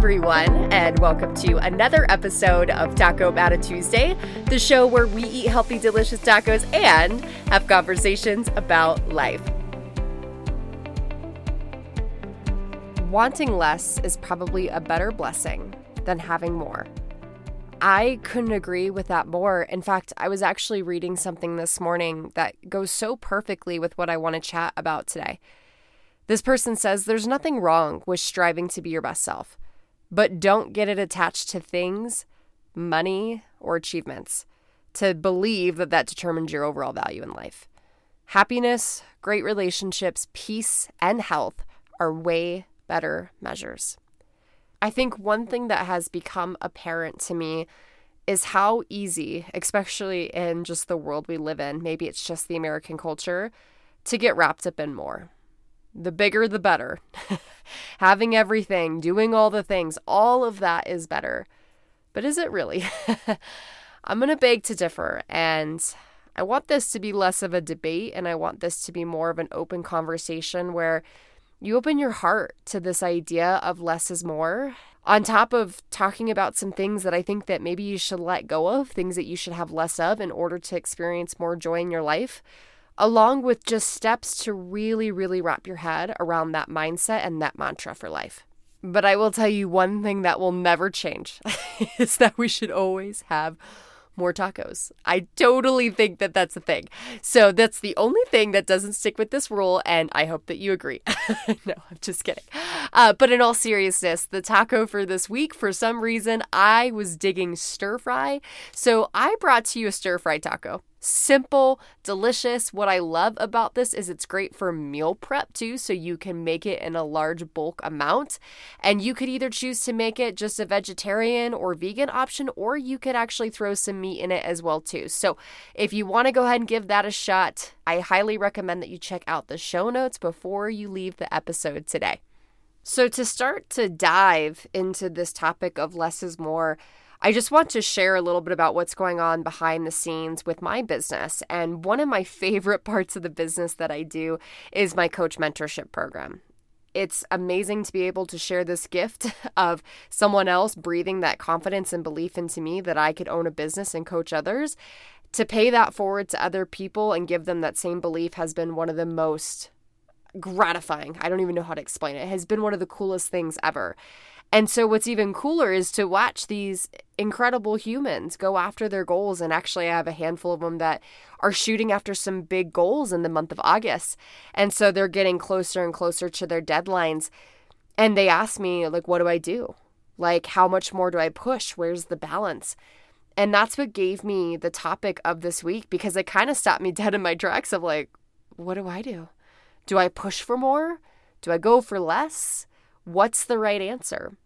everyone, and welcome to another episode of Taco Bata Tuesday, the show where we eat healthy, delicious tacos and have conversations about life. Wanting less is probably a better blessing than having more. I couldn't agree with that more. In fact, I was actually reading something this morning that goes so perfectly with what I want to chat about today. This person says there's nothing wrong with striving to be your best self, but don't get it attached to things, money, or achievements to believe that that determines your overall value in life. Happiness, great relationships, peace, and health are way better measures. I think one thing that has become apparent to me is how easy, especially in just the world we live in, maybe it's just the American culture, to get wrapped up in more. The bigger, the better. Having everything, doing all the things, all of that is better. But is it really? I'm going to beg to differ. And I want this to be less of a debate and I want this to be more of an open conversation where you open your heart to this idea of less is more on top of talking about some things that I think that maybe you should let go of, things that you should have less of in order to experience more joy in your life along with just steps to really, really wrap your head around that mindset and that mantra for life. But I will tell you one thing that will never change is that we should always have more tacos. I totally think that that's a thing. So that's the only thing that doesn't stick with this rule, and I hope that you agree. no, I'm just kidding. Uh, but in all seriousness, the taco for this week, for some reason, I was digging stir fry. So I brought to you a stir fry taco simple, delicious. What I love about this is it's great for meal prep too, so you can make it in a large bulk amount. And you could either choose to make it just a vegetarian or vegan option, or you could actually throw some meat in it as well too. So if you want to go ahead and give that a shot, I highly recommend that you check out the show notes before you leave the episode today. So to start to dive into this topic of less is more, I just want to share a little bit about what's going on behind the scenes with my business. And one of my favorite parts of the business that I do is my coach mentorship program. It's amazing to be able to share this gift of someone else breathing that confidence and belief into me that I could own a business and coach others. To pay that forward to other people and give them that same belief has been one of the most gratifying. I don't even know how to explain it. It has been one of the coolest things ever. And so, what's even cooler is to watch these incredible humans go after their goals. And actually, I have a handful of them that are shooting after some big goals in the month of August. And so, they're getting closer and closer to their deadlines. And they ask me, like, what do I do? Like, how much more do I push? Where's the balance? And that's what gave me the topic of this week because it kind of stopped me dead in my tracks of like, what do I do? Do I push for more? Do I go for less? What's the right answer?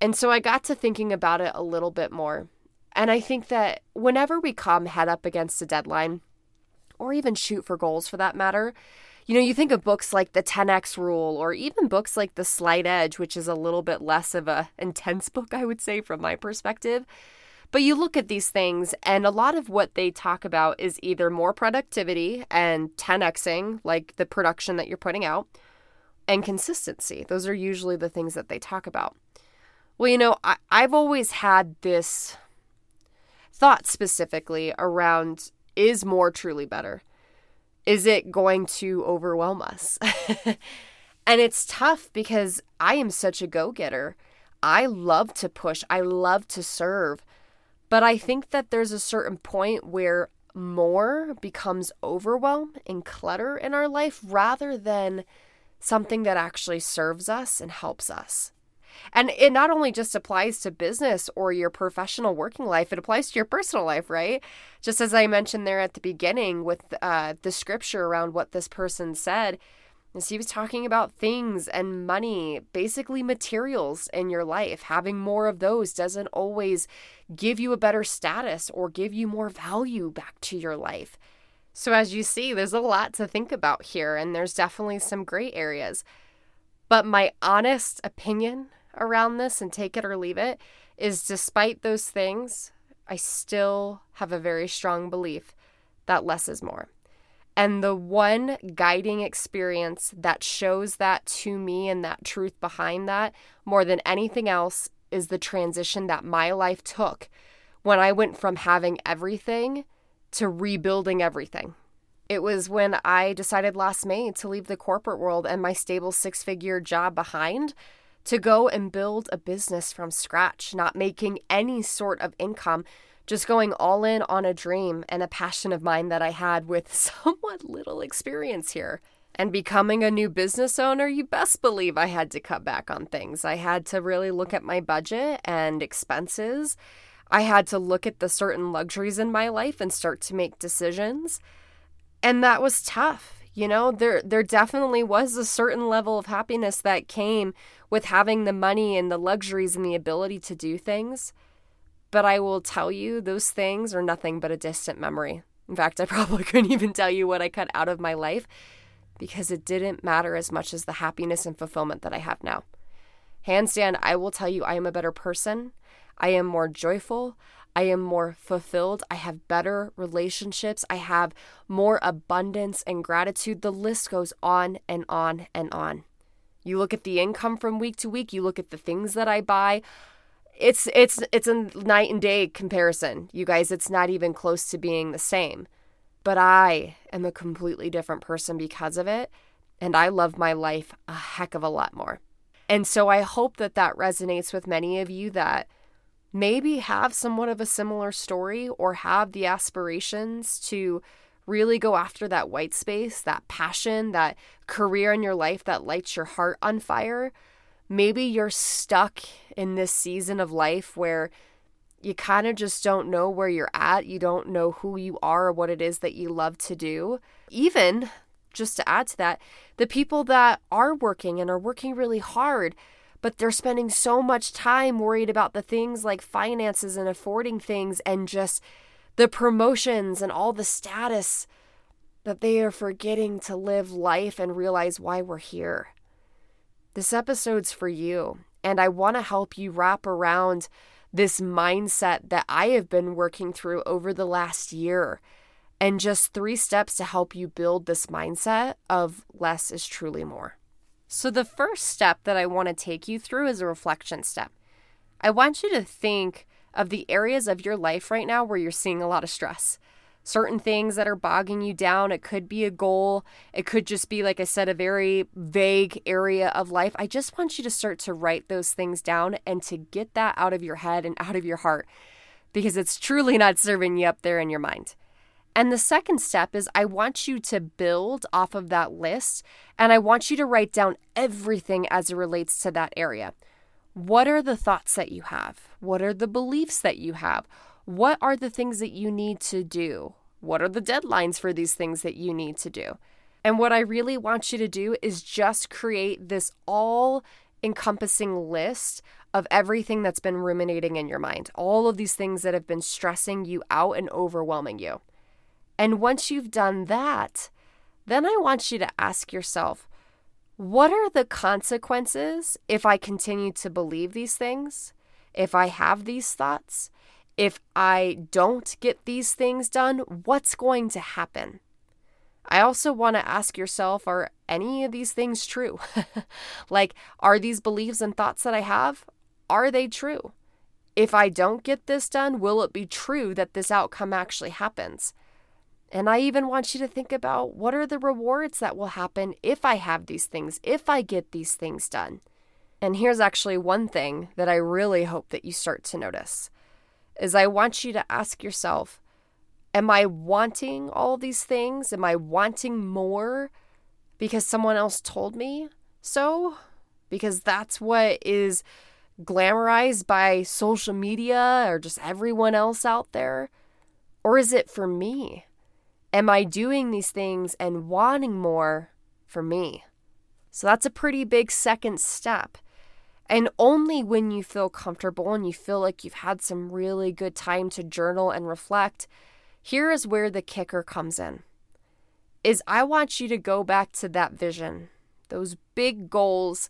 And so I got to thinking about it a little bit more. And I think that whenever we come head up against a deadline, or even shoot for goals for that matter, you know, you think of books like the 10x rule or even books like The Slight Edge, which is a little bit less of a intense book I would say from my perspective. But you look at these things and a lot of what they talk about is either more productivity and 10xing like the production that you're putting out and consistency. Those are usually the things that they talk about. Well, you know, I, I've always had this thought specifically around is more truly better? Is it going to overwhelm us? and it's tough because I am such a go getter. I love to push, I love to serve. But I think that there's a certain point where more becomes overwhelm and clutter in our life rather than something that actually serves us and helps us. And it not only just applies to business or your professional working life, it applies to your personal life, right? Just as I mentioned there at the beginning with uh, the scripture around what this person said, is he was talking about things and money, basically materials in your life. Having more of those doesn't always give you a better status or give you more value back to your life. So, as you see, there's a lot to think about here, and there's definitely some gray areas. But my honest opinion around this and take it or leave it is despite those things, I still have a very strong belief that less is more. And the one guiding experience that shows that to me and that truth behind that more than anything else is the transition that my life took when I went from having everything to rebuilding everything. It was when I decided last May to leave the corporate world and my stable six figure job behind to go and build a business from scratch, not making any sort of income, just going all in on a dream and a passion of mine that I had with somewhat little experience here. And becoming a new business owner, you best believe I had to cut back on things. I had to really look at my budget and expenses. I had to look at the certain luxuries in my life and start to make decisions. And that was tough. You know, there there definitely was a certain level of happiness that came with having the money and the luxuries and the ability to do things. But I will tell you, those things are nothing but a distant memory. In fact, I probably couldn't even tell you what I cut out of my life because it didn't matter as much as the happiness and fulfillment that I have now. Hands down, I will tell you, I am a better person. I am more joyful. I am more fulfilled. I have better relationships. I have more abundance and gratitude. The list goes on and on and on. You look at the income from week to week, you look at the things that I buy. It's it's it's a night and day comparison. You guys, it's not even close to being the same. But I am a completely different person because of it, and I love my life a heck of a lot more. And so I hope that that resonates with many of you that maybe have somewhat of a similar story or have the aspirations to really go after that white space, that passion, that career in your life that lights your heart on fire. Maybe you're stuck in this season of life where you kind of just don't know where you're at. You don't know who you are or what it is that you love to do. Even, just to add to that, the people that are working and are working really hard, but they're spending so much time worried about the things like finances and affording things and just the promotions and all the status that they are forgetting to live life and realize why we're here. This episode's for you, and I want to help you wrap around this mindset that I have been working through over the last year. And just three steps to help you build this mindset of less is truly more. So, the first step that I want to take you through is a reflection step. I want you to think of the areas of your life right now where you're seeing a lot of stress. Certain things that are bogging you down. It could be a goal. It could just be, like I said, a very vague area of life. I just want you to start to write those things down and to get that out of your head and out of your heart because it's truly not serving you up there in your mind. And the second step is I want you to build off of that list and I want you to write down everything as it relates to that area. What are the thoughts that you have? What are the beliefs that you have? What are the things that you need to do? What are the deadlines for these things that you need to do? And what I really want you to do is just create this all encompassing list of everything that's been ruminating in your mind, all of these things that have been stressing you out and overwhelming you. And once you've done that, then I want you to ask yourself, what are the consequences if I continue to believe these things? If I have these thoughts? If I don't get these things done, what's going to happen? I also want to ask yourself are any of these things true? like, are these beliefs and thoughts that I have, are they true? If I don't get this done, will it be true that this outcome actually happens? And I even want you to think about what are the rewards that will happen if I have these things, if I get these things done. And here's actually one thing that I really hope that you start to notice is I want you to ask yourself, am I wanting all these things? Am I wanting more because someone else told me so? Because that's what is glamorized by social media or just everyone else out there? Or is it for me? Am I doing these things and wanting more for me? So that's a pretty big second step. And only when you feel comfortable and you feel like you've had some really good time to journal and reflect, here is where the kicker comes in. Is I want you to go back to that vision, those big goals,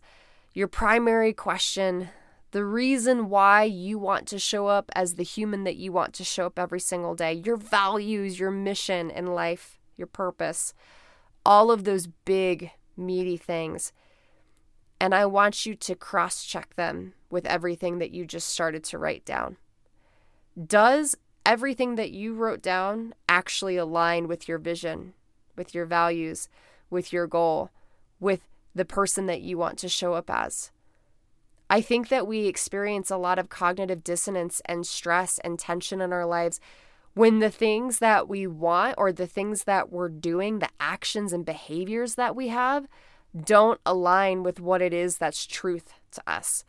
your primary question, the reason why you want to show up as the human that you want to show up every single day, your values, your mission in life, your purpose, all of those big, meaty things. And I want you to cross check them with everything that you just started to write down. Does everything that you wrote down actually align with your vision, with your values, with your goal, with the person that you want to show up as? I think that we experience a lot of cognitive dissonance and stress and tension in our lives when the things that we want or the things that we're doing, the actions and behaviors that we have, don't align with what it is that's truth to us.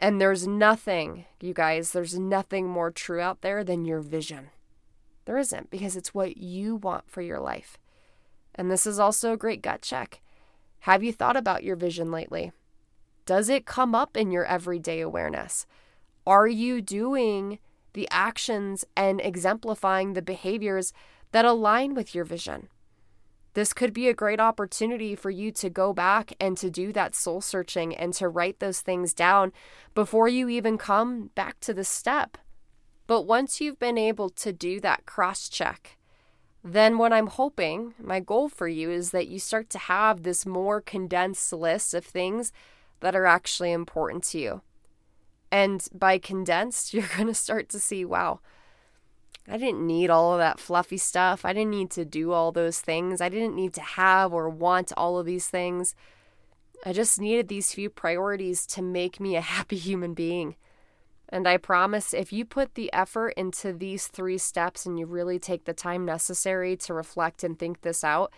And there's nothing, you guys, there's nothing more true out there than your vision. There isn't because it's what you want for your life. And this is also a great gut check. Have you thought about your vision lately? Does it come up in your everyday awareness? Are you doing the actions and exemplifying the behaviors that align with your vision? This could be a great opportunity for you to go back and to do that soul searching and to write those things down before you even come back to the step. But once you've been able to do that cross check, then what I'm hoping, my goal for you is that you start to have this more condensed list of things that are actually important to you. And by condensed, you're going to start to see wow, I didn't need all of that fluffy stuff. I didn't need to do all those things. I didn't need to have or want all of these things. I just needed these few priorities to make me a happy human being. And I promise if you put the effort into these three steps and you really take the time necessary to reflect and think this out,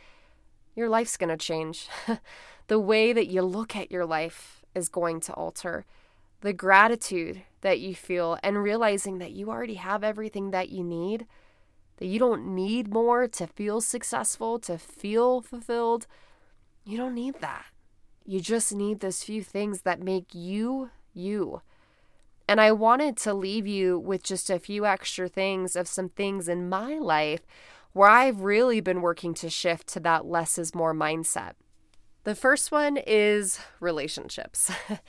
your life's going to change. the way that you look at your life is going to alter. The gratitude that you feel and realizing that you already have everything that you need, that you don't need more to feel successful, to feel fulfilled. You don't need that. You just need those few things that make you you. And I wanted to leave you with just a few extra things of some things in my life where I've really been working to shift to that less is more mindset. The first one is relationships.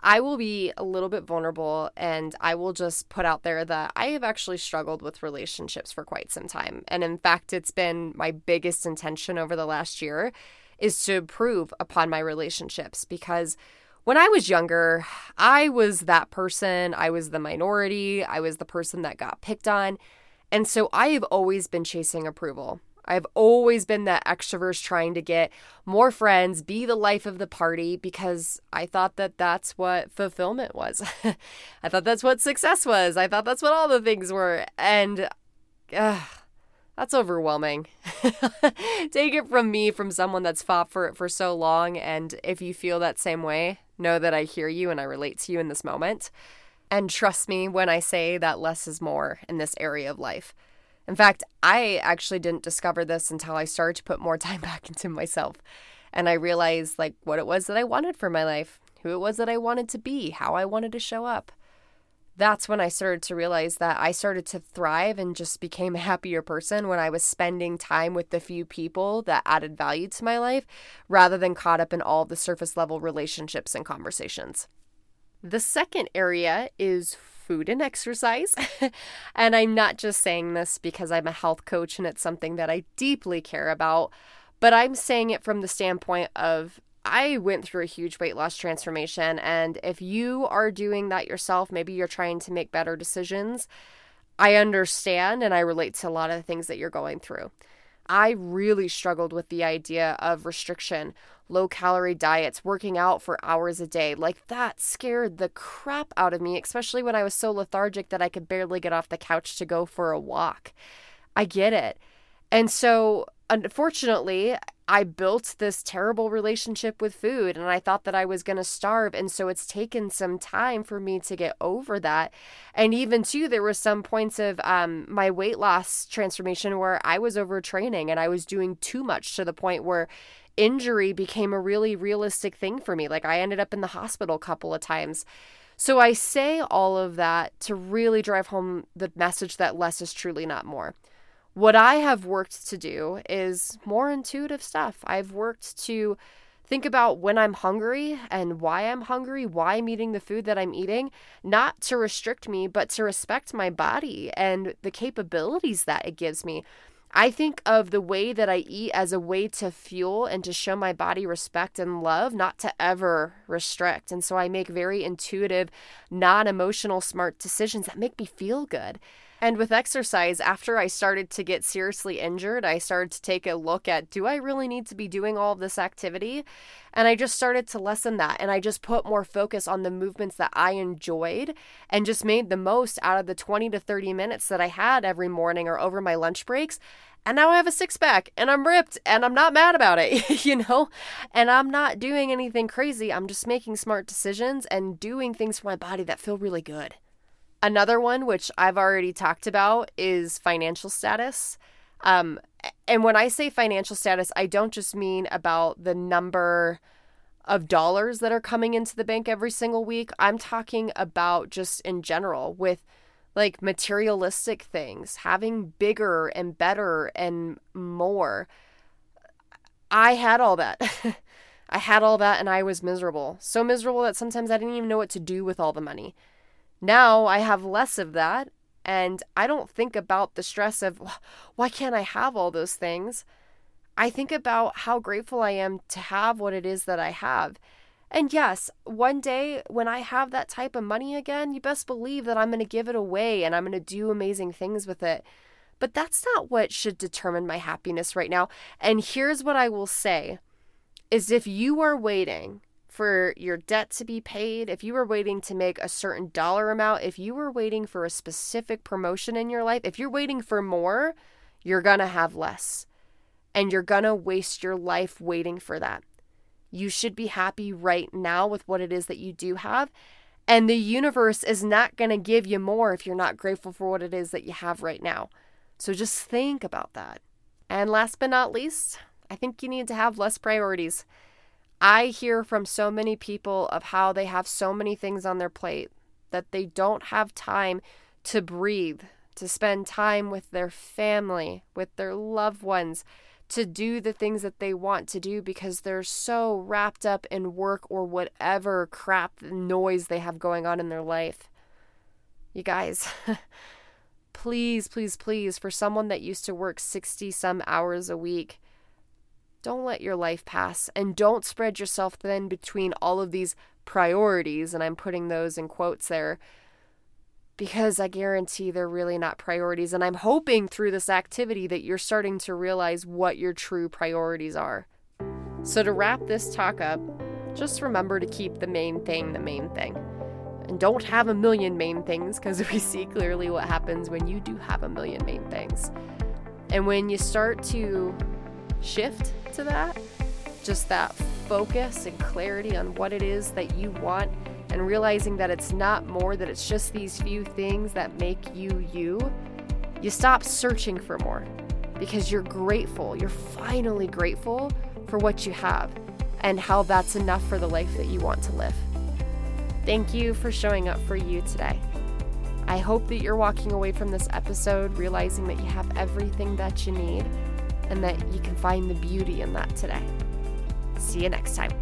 I will be a little bit vulnerable and I will just put out there that I have actually struggled with relationships for quite some time. And in fact, it's been my biggest intention over the last year is to improve upon my relationships because when I was younger, I was that person. I was the minority. I was the person that got picked on. And so I have always been chasing approval. I've always been that extrovert trying to get more friends, be the life of the party because I thought that that's what fulfillment was. I thought that's what success was. I thought that's what all the things were. And uh, that's overwhelming. Take it from me, from someone that's fought for it for so long. And if you feel that same way, know that I hear you and I relate to you in this moment. And trust me when I say that less is more in this area of life. In fact, I actually didn't discover this until I started to put more time back into myself. And I realized like what it was that I wanted for my life, who it was that I wanted to be, how I wanted to show up. That's when I started to realize that I started to thrive and just became a happier person when I was spending time with the few people that added value to my life rather than caught up in all the surface level relationships and conversations. The second area is food and exercise. and I'm not just saying this because I'm a health coach and it's something that I deeply care about, but I'm saying it from the standpoint of I went through a huge weight loss transformation. And if you are doing that yourself, maybe you're trying to make better decisions. I understand and I relate to a lot of the things that you're going through. I really struggled with the idea of restriction, low calorie diets, working out for hours a day. Like that scared the crap out of me, especially when I was so lethargic that I could barely get off the couch to go for a walk. I get it. And so, unfortunately, I built this terrible relationship with food and I thought that I was going to starve. And so it's taken some time for me to get over that. And even too, there were some points of um, my weight loss transformation where I was overtraining and I was doing too much to the point where injury became a really realistic thing for me. Like I ended up in the hospital a couple of times. So I say all of that to really drive home the message that less is truly not more. What I have worked to do is more intuitive stuff. I've worked to think about when I'm hungry and why I'm hungry, why I'm eating the food that I'm eating, not to restrict me, but to respect my body and the capabilities that it gives me. I think of the way that I eat as a way to fuel and to show my body respect and love, not to ever restrict. And so I make very intuitive, non emotional, smart decisions that make me feel good. And with exercise, after I started to get seriously injured, I started to take a look at do I really need to be doing all of this activity? And I just started to lessen that. And I just put more focus on the movements that I enjoyed and just made the most out of the 20 to 30 minutes that I had every morning or over my lunch breaks. And now I have a six pack and I'm ripped and I'm not mad about it, you know? And I'm not doing anything crazy. I'm just making smart decisions and doing things for my body that feel really good. Another one, which I've already talked about, is financial status. Um, and when I say financial status, I don't just mean about the number of dollars that are coming into the bank every single week. I'm talking about just in general with like materialistic things, having bigger and better and more. I had all that. I had all that and I was miserable. So miserable that sometimes I didn't even know what to do with all the money. Now I have less of that, and I don't think about the stress of why can't I have all those things. I think about how grateful I am to have what it is that I have. And yes, one day when I have that type of money again, you best believe that I'm going to give it away and I'm going to do amazing things with it. But that's not what should determine my happiness right now. And here's what I will say is if you are waiting for your debt to be paid, if you were waiting to make a certain dollar amount, if you were waiting for a specific promotion in your life, if you're waiting for more, you're going to have less. And you're going to waste your life waiting for that. You should be happy right now with what it is that you do have. And the universe is not going to give you more if you're not grateful for what it is that you have right now. So just think about that. And last but not least, I think you need to have less priorities. I hear from so many people of how they have so many things on their plate that they don't have time to breathe, to spend time with their family, with their loved ones, to do the things that they want to do because they're so wrapped up in work or whatever crap noise they have going on in their life. You guys, please, please, please, for someone that used to work 60 some hours a week, don't let your life pass and don't spread yourself thin between all of these priorities. And I'm putting those in quotes there because I guarantee they're really not priorities. And I'm hoping through this activity that you're starting to realize what your true priorities are. So, to wrap this talk up, just remember to keep the main thing the main thing. And don't have a million main things because we see clearly what happens when you do have a million main things. And when you start to shift to that, just that focus and clarity on what it is that you want, and realizing that it's not more, that it's just these few things that make you you, you stop searching for more because you're grateful. You're finally grateful for what you have and how that's enough for the life that you want to live. Thank you for showing up for you today. I hope that you're walking away from this episode realizing that you have everything that you need and that you can find the beauty in that today. See you next time.